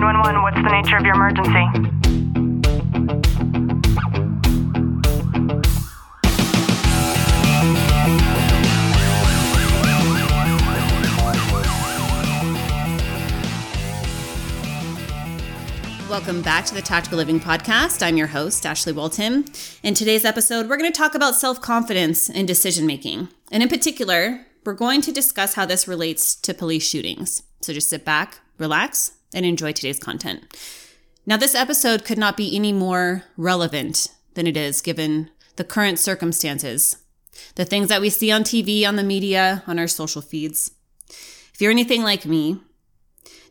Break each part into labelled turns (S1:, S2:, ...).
S1: 911, what's the nature of your emergency?
S2: Welcome back to the Tactical Living Podcast. I'm your host, Ashley Walton. In today's episode, we're going to talk about self confidence and decision making. And in particular, we're going to discuss how this relates to police shootings. So just sit back, relax, and enjoy today's content. Now, this episode could not be any more relevant than it is given the current circumstances, the things that we see on TV, on the media, on our social feeds. If you're anything like me,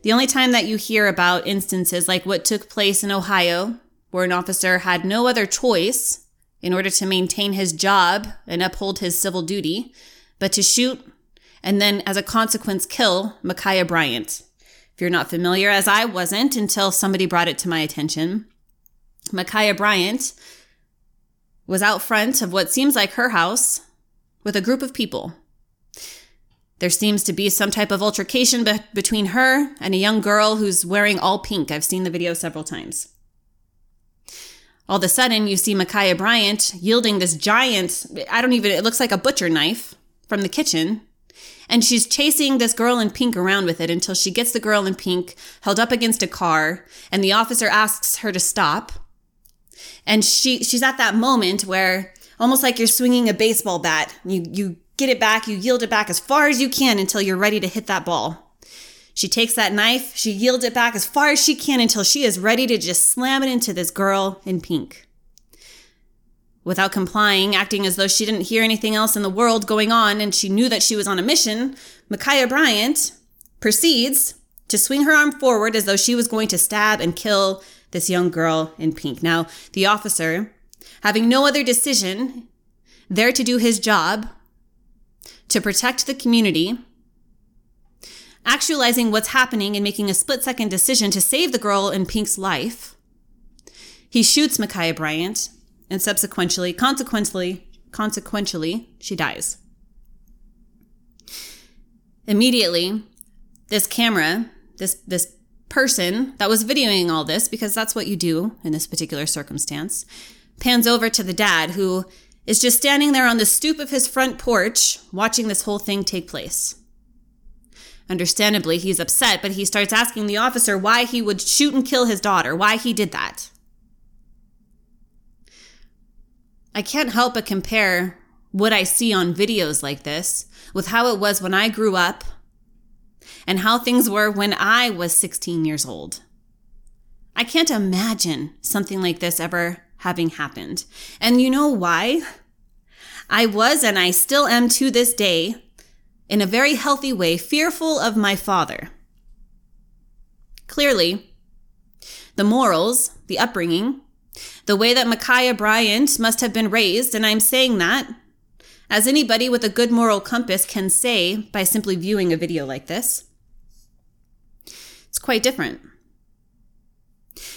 S2: the only time that you hear about instances like what took place in Ohio, where an officer had no other choice in order to maintain his job and uphold his civil duty, but to shoot and then, as a consequence, kill Ma'Khia Bryant. If you're not familiar, as I wasn't until somebody brought it to my attention, Ma'Khia Bryant was out front of what seems like her house with a group of people. There seems to be some type of altercation be- between her and a young girl who's wearing all pink. I've seen the video several times. All of a sudden, you see Ma'Khia Bryant yielding this giant, I don't even, it looks like a butcher knife from the kitchen. And she's chasing this girl in pink around with it until she gets the girl in pink held up against a car and the officer asks her to stop. And she, she's at that moment where almost like you're swinging a baseball bat. You, you get it back, you yield it back as far as you can until you're ready to hit that ball. She takes that knife, she yields it back as far as she can until she is ready to just slam it into this girl in pink. Without complying, acting as though she didn't hear anything else in the world going on and she knew that she was on a mission, Ma'Khia Bryant proceeds to swing her arm forward as though she was going to stab and kill this young girl in pink. Now, the officer, having no other decision, there to do his job, to protect the community, actualizing what's happening and making a split second decision to save the girl in Pink's life. He shoots Ma'Khia Bryant and subsequently, consequently, consequentially, she dies. Immediately, this camera, this this person that was videoing all this because that's what you do in this particular circumstance, pans over to the dad who is just standing there on the stoop of his front porch watching this whole thing take place. Understandably, he's upset, but he starts asking the officer why he would shoot and kill his daughter, why he did that. I can't help but compare what I see on videos like this with how it was when I grew up and how things were when I was 16 years old. I can't imagine something like this ever having happened. And you know why? I was, and I still am to this day, in a very healthy way, fearful of my father. Clearly, the morals, the upbringing, the way that Ma'Khia Bryant must have been raised, and I'm saying that as anybody with a good moral compass can say by simply viewing a video like this, it's quite different.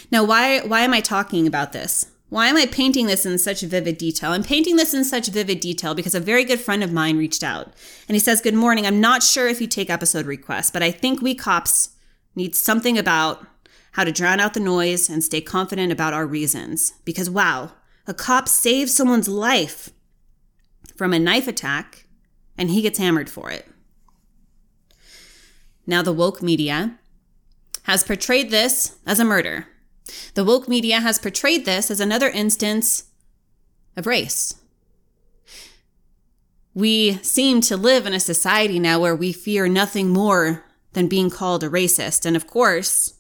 S2: Now, why, why am I talking about this? Why am I painting this in such vivid detail? I'm painting this in such vivid detail because a very good friend of mine reached out and he says, Good morning. I'm not sure if you take episode requests, but I think we cops need something about how to drown out the noise and stay confident about our reasons. Because wow, a cop saves someone's life from a knife attack and he gets hammered for it. Now, the woke media has portrayed this as a murder. The woke media has portrayed this as another instance of race. We seem to live in a society now where we fear nothing more than being called a racist. And of course,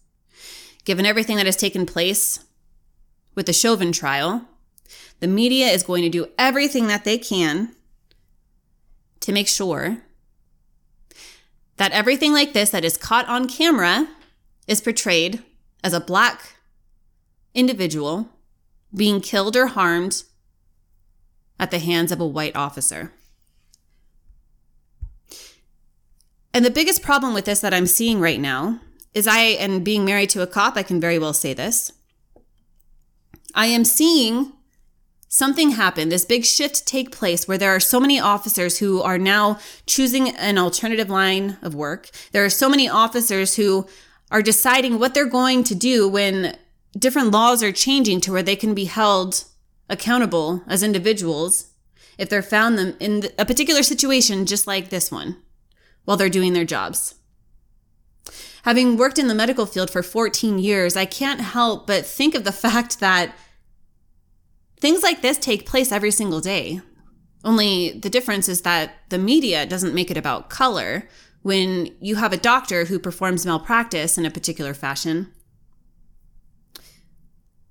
S2: given everything that has taken place with the Chauvin trial, the media is going to do everything that they can to make sure that everything like this that is caught on camera is portrayed as a black individual being killed or harmed at the hands of a white officer. And the biggest problem with this that I'm seeing right now is I, and being married to a cop, I can very well say this. I am seeing something happen, this big shift take place where there are so many officers who are now choosing an alternative line of work. There are so many officers who are deciding what they're going to do when different laws are changing to where they can be held accountable as individuals if they're found them in a particular situation just like this one while they're doing their jobs. Having worked in the medical field for 14 years, I can't help but think of the fact that things like this take place every single day. Only the difference is that the media doesn't make it about color when you have a doctor who performs malpractice in a particular fashion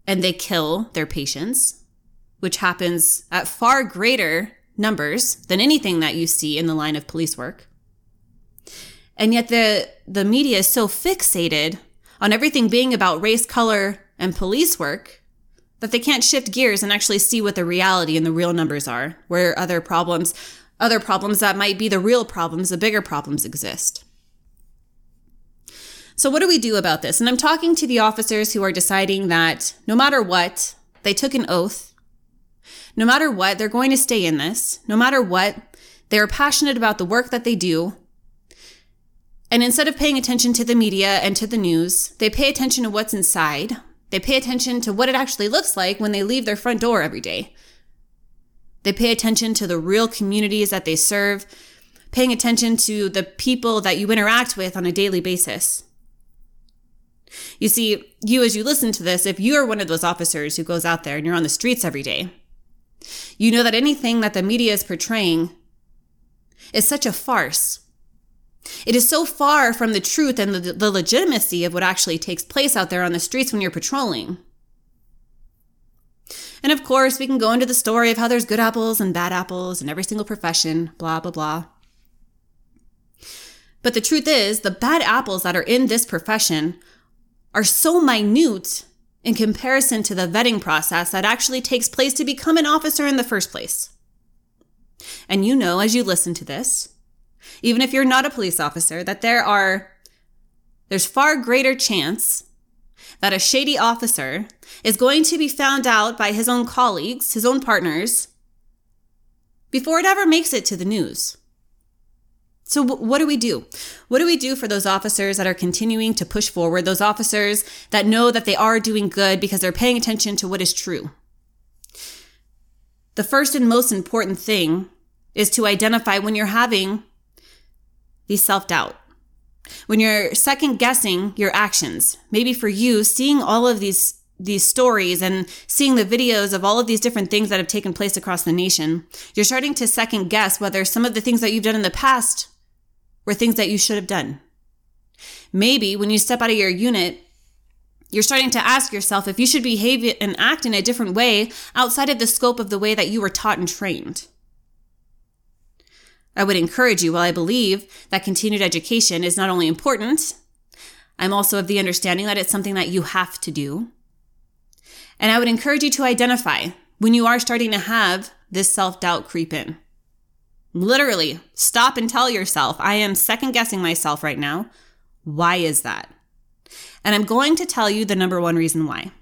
S2: and they kill their patients, which happens at far greater numbers than anything that you see in the line of police work. And yet the, the media is so fixated on everything being about race, color, and police work that they can't shift gears and actually see what the reality and the real numbers are, where other problems, other problems that might be the real problems, the bigger problems exist. So, what do we do about this? And I'm talking to the officers who are deciding that no matter what, they took an oath. No matter what, they're going to stay in this. No matter what, they're passionate about the work that they do. And instead of paying attention to the media and to the news, they pay attention to what's inside. They pay attention to what it actually looks like when they leave their front door every day. They pay attention to the real communities that they serve, paying attention to the people that you interact with on a daily basis. You see, you as you listen to this, if you are one of those officers who goes out there and you're on the streets every day, you know that anything that the media is portraying is such a farce. It is so far from the truth and the, the legitimacy of what actually takes place out there on the streets when you're patrolling. And of course, we can go into the story of how there's good apples and bad apples in every single profession, blah, blah, blah. But the truth is, the bad apples that are in this profession are so minute in comparison to the vetting process that actually takes place to become an officer in the first place. And you know, as you listen to this, even if you're not a police officer, that there are, there's far greater chance that a shady officer is going to be found out by his own colleagues, his own partners, before it ever makes it to the news. So, what do we do? What do we do for those officers that are continuing to push forward, those officers that know that they are doing good because they're paying attention to what is true? The first and most important thing is to identify when you're having the self doubt. When you're second guessing your actions, maybe for you, seeing all of these these stories and seeing the videos of all of these different things that have taken place across the nation, you're starting to second guess whether some of the things that you've done in the past were things that you should have done. Maybe when you step out of your unit, you're starting to ask yourself if you should behave and act in a different way outside of the scope of the way that you were taught and trained. I would encourage you, while I believe that continued education is not only important, I'm also of the understanding that it's something that you have to do. And I would encourage you to identify when you are starting to have this self doubt creep in. Literally, stop and tell yourself, I am second guessing myself right now. Why is that? And I'm going to tell you the number one reason why.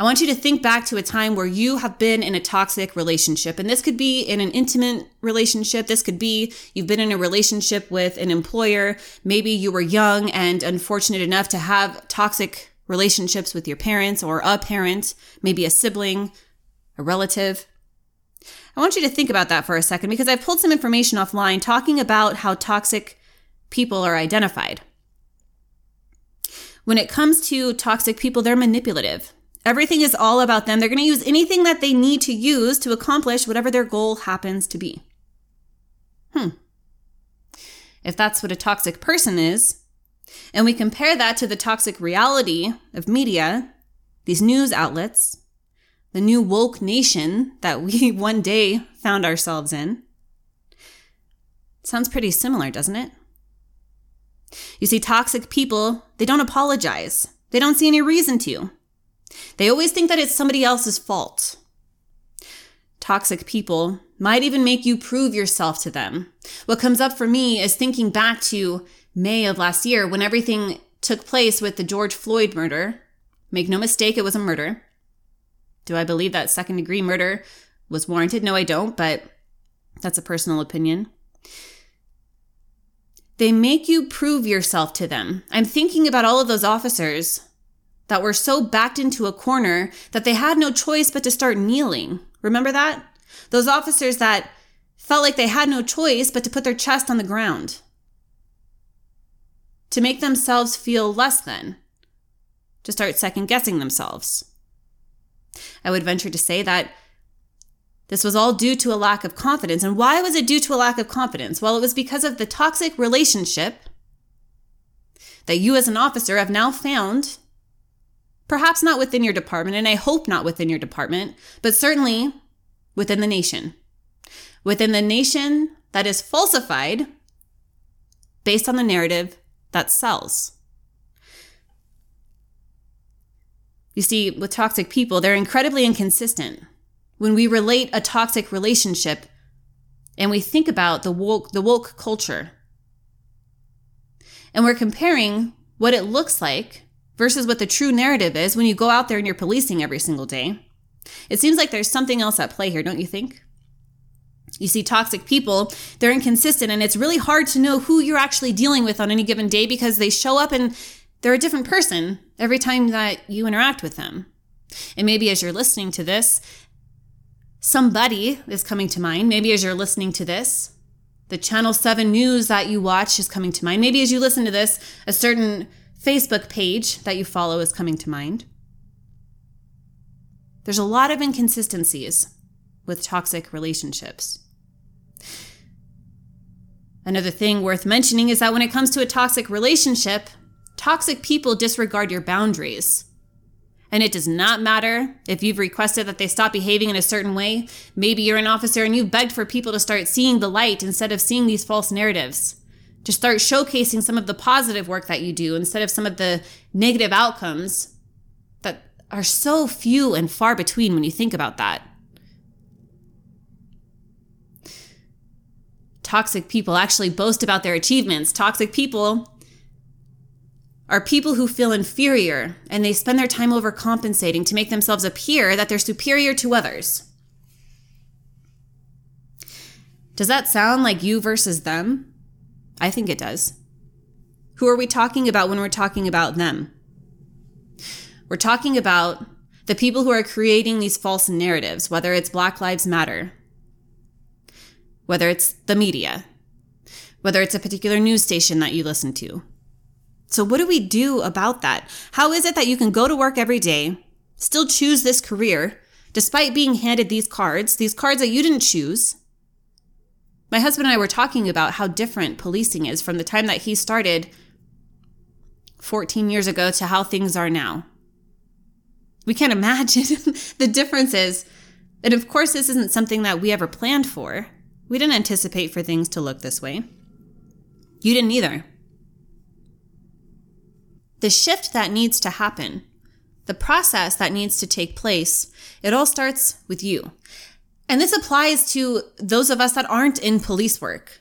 S2: I want you to think back to a time where you have been in a toxic relationship. And this could be in an intimate relationship. This could be you've been in a relationship with an employer. Maybe you were young and unfortunate enough to have toxic relationships with your parents or a parent, maybe a sibling, a relative. I want you to think about that for a second because I've pulled some information offline talking about how toxic people are identified. When it comes to toxic people, they're manipulative. Everything is all about them. They're going to use anything that they need to use to accomplish whatever their goal happens to be. Hmm. If that's what a toxic person is, and we compare that to the toxic reality of media, these news outlets, the new woke nation that we one day found ourselves in, sounds pretty similar, doesn't it? You see, toxic people, they don't apologize. They don't see any reason to. They always think that it's somebody else's fault. Toxic people might even make you prove yourself to them. What comes up for me is thinking back to May of last year when everything took place with the George Floyd murder. Make no mistake, it was a murder. Do I believe that second degree murder was warranted? No, I don't, but that's a personal opinion. They make you prove yourself to them. I'm thinking about all of those officers that were so backed into a corner that they had no choice but to start kneeling. Remember that? Those officers that felt like they had no choice but to put their chest on the ground. To make themselves feel less than. To start second guessing themselves. I would venture to say that this was all due to a lack of confidence. And why was it due to a lack of confidence? Well, it was because of the toxic relationship that you as an officer have now found, perhaps not within your department, and I hope not within your department, but certainly within the nation. Within the nation that is falsified based on the narrative that sells. You see, with toxic people, they're incredibly inconsistent when we relate a toxic relationship and we think about the woke, the woke culture. And we're comparing what it looks like versus what the true narrative is when you go out there and you're policing every single day. It seems like there's something else at play here, don't you think? You see, toxic people, they're inconsistent, and it's really hard to know who you're actually dealing with on any given day because they show up and they're a different person every time that you interact with them. And maybe as you're listening to this, somebody is coming to mind. Maybe as you're listening to this, the Channel 7 news that you watch is coming to mind. Maybe as you listen to this, a certain Facebook page that you follow is coming to mind. There's a lot of inconsistencies with toxic relationships. Another thing worth mentioning is that when it comes to a toxic relationship, toxic people disregard your boundaries. And it does not matter if you've requested that they stop behaving in a certain way. Maybe you're an officer and you've begged for people to start seeing the light instead of seeing these false narratives. To start showcasing some of the positive work that you do instead of some of the negative outcomes that are so few and far between when you think about that. Toxic people actually boast about their achievements. Toxic people are people who feel inferior and they spend their time overcompensating to make themselves appear that they're superior to others. Does that sound like you versus them? I think it does. Who are we talking about when we're talking about them? We're talking about the people who are creating these false narratives, whether it's Black Lives Matter, whether it's the media, whether it's a particular news station that you listen to, so, what do we do about that? How is it that you can go to work every day, still choose this career, despite being handed these cards, these cards that you didn't choose? My husband and I were talking about how different policing is from the time that he started 14 years ago to how things are now. We can't imagine the differences. And of course, this isn't something that we ever planned for. We didn't anticipate for things to look this way. You didn't either the shift that needs to happen, the process that needs to take place, it all starts with you. And this applies to those of us that aren't in police work.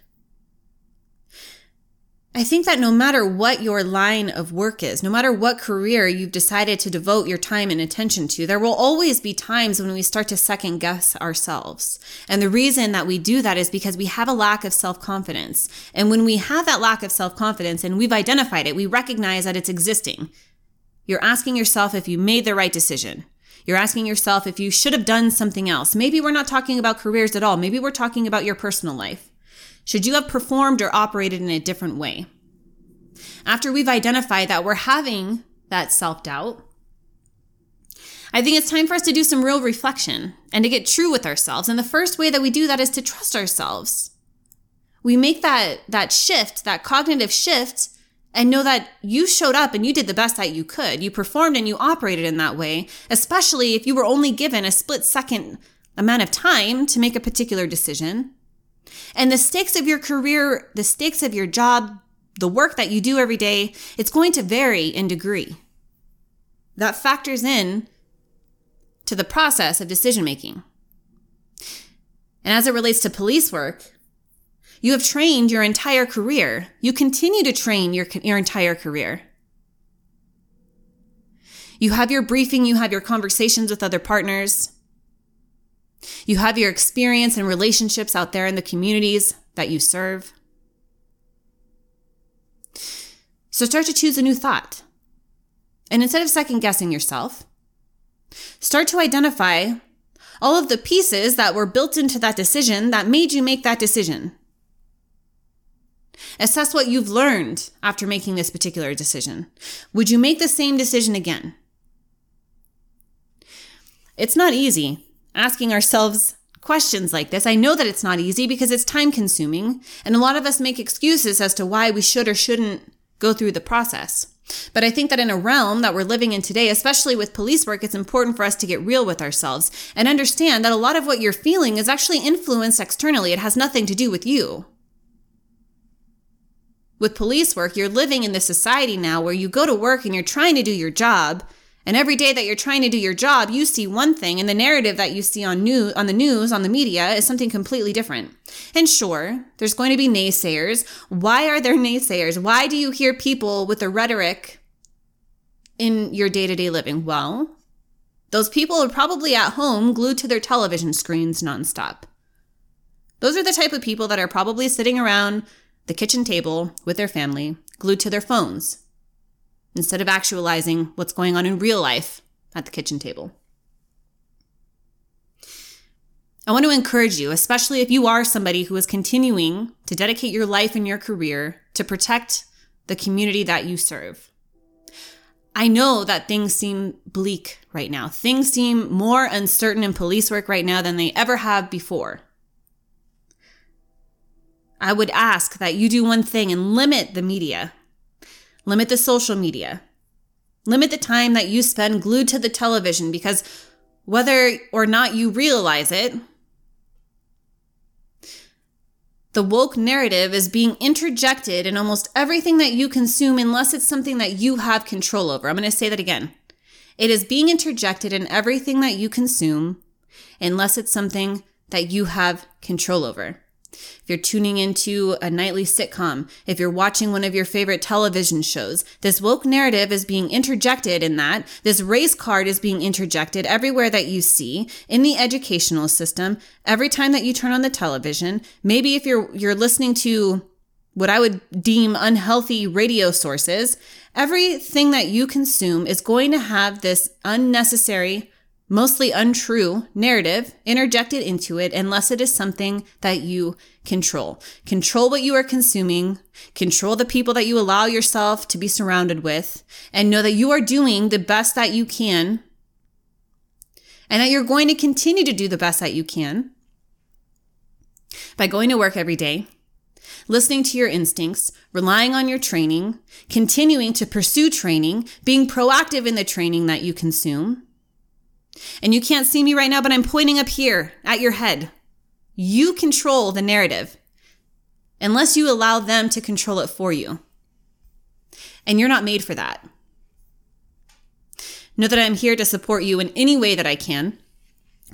S2: I think that no matter what your line of work is, no matter what career you've decided to devote your time and attention to, there will always be times when we start to second guess ourselves. And the reason that we do that is because we have a lack of self confidence. And when we have that lack of self confidence and we've identified it, we recognize that it's existing. You're asking yourself if you made the right decision. You're asking yourself if you should have done something else. Maybe we're not talking about careers at all. Maybe we're talking about your personal life. Should you have performed or operated in a different way? After we've identified that we're having that self doubt, I think it's time for us to do some real reflection and to get true with ourselves. And the first way that we do that is to trust ourselves. We make that, that shift, that cognitive shift, and know that you showed up and you did the best that you could. You performed and you operated in that way, especially if you were only given a split second amount of time to make a particular decision. And the stakes of your career, the stakes of your job, the work that you do every day, it's going to vary in degree. That factors in to the process of decision making. And as it relates to police work, you have trained your entire career. You continue to train your, your entire career. You have your briefing, you have your conversations with other partners. You have your experience and relationships out there in the communities that you serve. So start to choose a new thought. And instead of second guessing yourself, start to identify all of the pieces that were built into that decision that made you make that decision. Assess what you've learned after making this particular decision. Would you make the same decision again? It's not easy asking ourselves questions like this. I know that it's not easy because it's time consuming, and a lot of us make excuses as to why we should or shouldn't go through the process. But I think that in a realm that we're living in today, especially with police work, it's important for us to get real with ourselves and understand that a lot of what you're feeling is actually influenced externally. It has nothing to do with you. With police work, you're living in this society now where you go to work and you're trying to do your job, and every day that you're trying to do your job, you see one thing, and the narrative that you see on news, on the news, on the media is something completely different. And sure, there's going to be naysayers. Why are there naysayers? Why do you hear people with the rhetoric in your day-to-day living? Well, those people are probably at home glued to their television screens nonstop. Those are the type of people that are probably sitting around the kitchen table with their family, glued to their phones, instead of actualizing what's going on in real life at the kitchen table. I want to encourage you, especially if you are somebody who is continuing to dedicate your life and your career to protect the community that you serve. I know that things seem bleak right now. Things seem more uncertain in police work right now than they ever have before. I would ask that you do one thing and limit the media Limit the social media. Limit the time that you spend glued to the television because whether or not you realize it, the woke narrative is being interjected in almost everything that you consume unless it's something that you have control over. I'm going to say that again. It is being interjected in everything that you consume unless it's something that you have control over if you're tuning into a nightly sitcom, if you're watching one of your favorite television shows, this woke narrative is being interjected in that. This race card is being interjected everywhere that you see in the educational system. Every time that you turn on the television, maybe if you're, you're listening to what I would deem unhealthy radio sources, everything that you consume is going to have this unnecessary mostly untrue narrative interjected into it unless it is something that you control. Control what you are consuming, control the people that you allow yourself to be surrounded with, and know that you are doing the best that you can and that you're going to continue to do the best that you can by going to work every day. Listening to your instincts, relying on your training, continuing to pursue training, being proactive in the training that you consume, and you can't see me right now, but I'm pointing up here at your head. You control the narrative unless you allow them to control it for you. And you're not made for that. Know that I'm here to support you in any way that I can.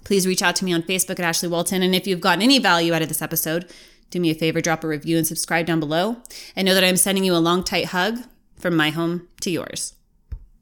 S2: Please reach out to me on Facebook at Ashley Walton. And if you've gotten any value out of this episode, do me a favor, drop a review and subscribe down below. And know that I'm sending you a long, tight hug from my home to yours.